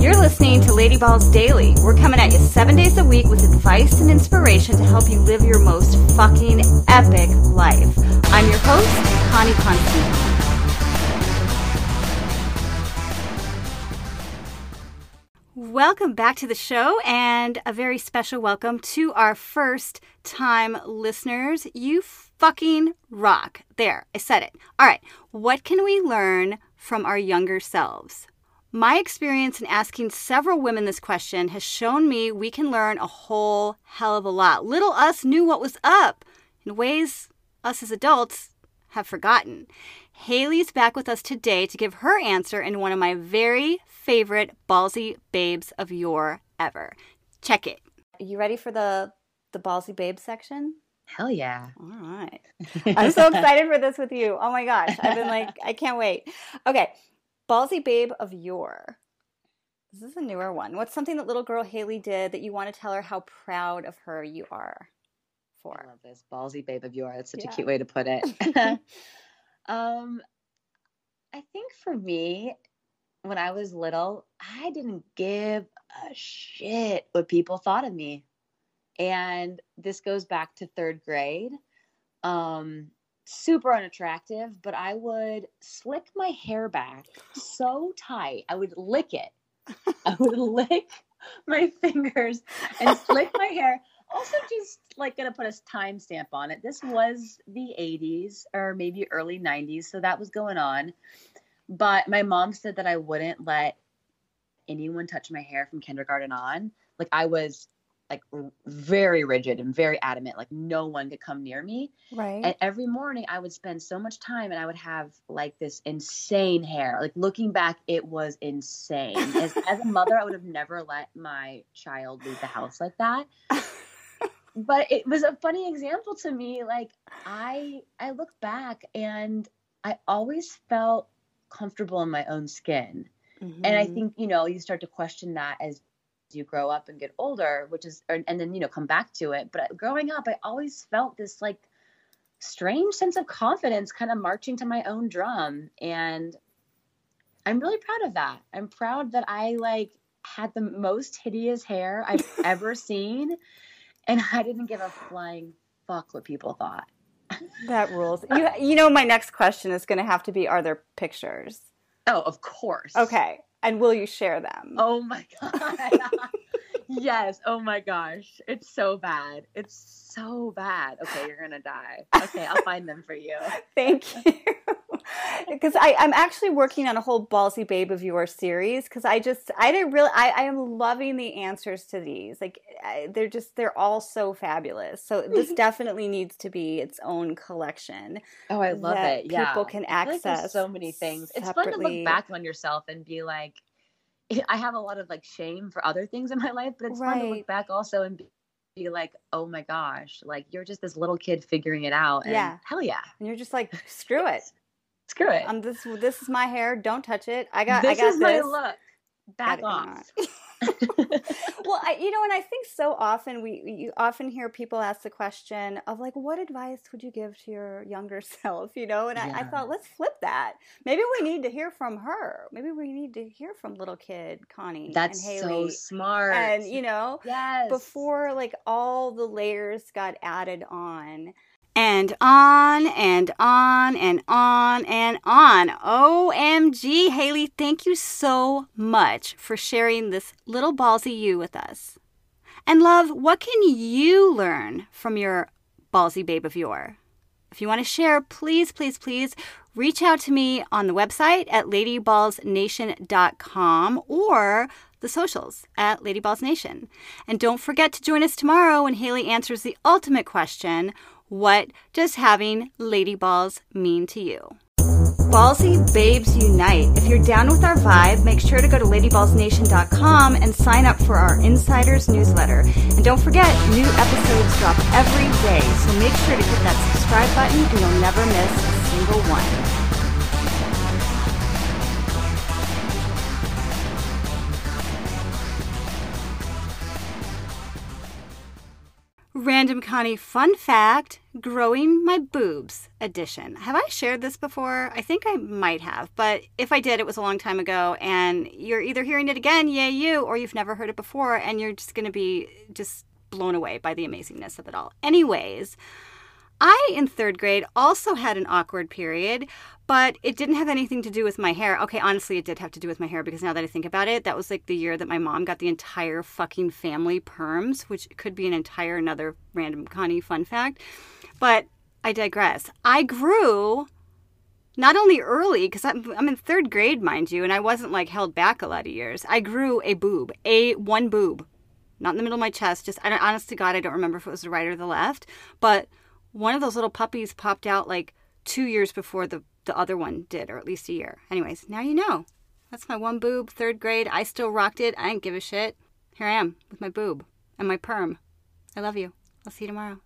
You're listening to Lady Balls Daily. We're coming at you seven days a week with advice and inspiration to help you live your most fucking epic life. I'm your host, Connie Constantine. Welcome back to the show and a very special welcome to our first time listeners. You fucking rock. There, I said it. All right, what can we learn from our younger selves? My experience in asking several women this question has shown me we can learn a whole hell of a lot. Little us knew what was up in ways us as adults have forgotten. Haley's back with us today to give her answer in one of my very favorite ballsy babes of yore ever. Check it. You ready for the the ballsy babe section? Hell yeah. All right. I'm so excited for this with you. Oh my gosh. I've been like, I can't wait. Okay. Ballsy babe of yore. This is a newer one. What's something that little girl Haley did that you want to tell her how proud of her you are for? I love this. Ballsy babe of yore. That's such Yeah. a cute way to put it. um I think for me, when I was little, I didn't give a shit what people thought of me. And this goes back to third grade. Um, super unattractive, but I would slick my hair back so tight. I would lick it. I would lick my fingers and slick my hair. Also, just like gonna put a timestamp on it. This was the 80s or maybe early 90s, so that was going on. But my mom said that I wouldn't let anyone touch my hair from kindergarten on. Like I was like very rigid and very adamant. Like no one could come near me. Right. And every morning I would spend so much time and I would have like this insane hair. Like looking back, it was insane. As, as a mother, I would have never let my child leave the house like that. But it was a funny example to me. Like I I look back and I always felt comfortable in my own skin. And I Mhm. think, you know, you start to question that as you grow up and get older, which is, or, and then, you know, come back to it. But growing up, I always felt this like strange sense of confidence kind of marching to my own drum. And I'm really proud of that. I'm proud that I like had the most hideous hair I've ever seen. And I didn't give a flying fuck what people thought. that rules. You you know my next question is going to have to be are there pictures? Oh, of course. Okay. And will you share them? Oh my god. yes. Oh my gosh. It's so bad. It's so bad. Okay, you're gonna die. Okay, I'll find them for you. Thank you. Because I'm actually working on a whole ballsy babe of yours series. Because I just I didn't really I, I am loving the answers to these. Like I, they're just they're all so fabulous. So this definitely needs to be its own collection. Oh, I love it. Yeah. people can feel like access so many things. It's fun to look back on yourself and be like, I have a lot of like shame for other things in my life, but it's fun to look back also and be, be like, oh my gosh, like you're just this little kid figuring it out. And Yeah. Hell yeah. And you're just like screw it. Screw it. Um, this this is my hair. Don't touch it. I got this I got is my this. look. Back off. well, I, you know, and I think so often we you often hear people ask the question of like, what advice would you give to your younger self? You know, and I, I thought let's flip that. Maybe we need to hear from her. Maybe we need to hear from little kid Connie That's and so smart. and you know, yes. before like all the layers got added on. And on and on and on and on. OMG, Haley, thank you so much for sharing this little ballsy you with us. And love, what can you learn from your ballsy babe of yore? If you want to share, please, please, please reach out to me on the website at ladyballsnation.com or the socials at ladyballsnation. And don't forget to join us tomorrow when Haley answers the ultimate question what does having lady balls mean to you? Ballsy Babes Unite. If you're down with our vibe, make sure to go to ladyballsnation.com and sign up for our Insiders newsletter. And don't forget, new episodes drop every day, so make sure to hit that subscribe button and you'll never miss a single one. Random Connie fun fact growing my boobs edition. Have I shared this before? I think I might have, but if I did, it was a long time ago. And you're either hearing it again, yay, you, or you've never heard it before, and you're just going to be just blown away by the amazingness of it all. Anyways, I, in third grade, also had an awkward period, but it didn't have anything to do with my hair. Okay, honestly, it did have to do with my hair because now that I think about it, that was like the year that my mom got the entire fucking family perms, which could be an entire another random Connie fun fact. But I digress. I grew not only early, because I'm, I'm in third grade, mind you, and I wasn't like held back a lot of years. I grew a boob, a one boob, not in the middle of my chest. Just, I don't, honest to God, I don't remember if it was the right or the left, but one of those little puppies popped out like two years before the, the other one did, or at least a year. Anyways, now you know. That's my one boob, third grade. I still rocked it. I didn't give a shit. Here I am with my boob and my perm. I love you. I'll see you tomorrow.